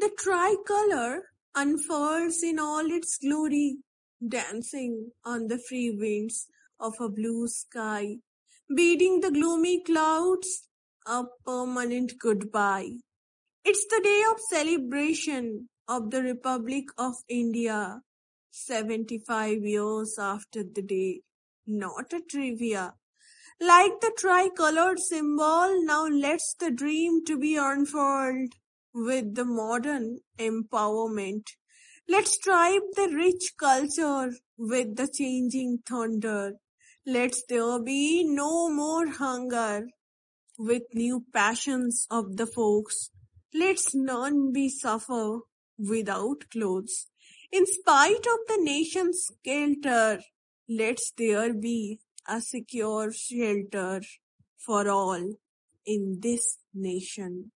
The tricolor unfurls in all its glory, dancing on the free winds of a blue sky, bidding the gloomy clouds a permanent goodbye. It's the day of celebration of the Republic of India, 75 years after the day, not a trivia. Like the tricolored symbol, now let's the dream to be unfurled with the modern empowerment. Let's stripe the rich culture with the changing thunder. Let's there be no more hunger with new passions of the folks. Let's none be suffer without clothes. In spite of the nation's skelter, let's there be a secure shelter for all in this nation.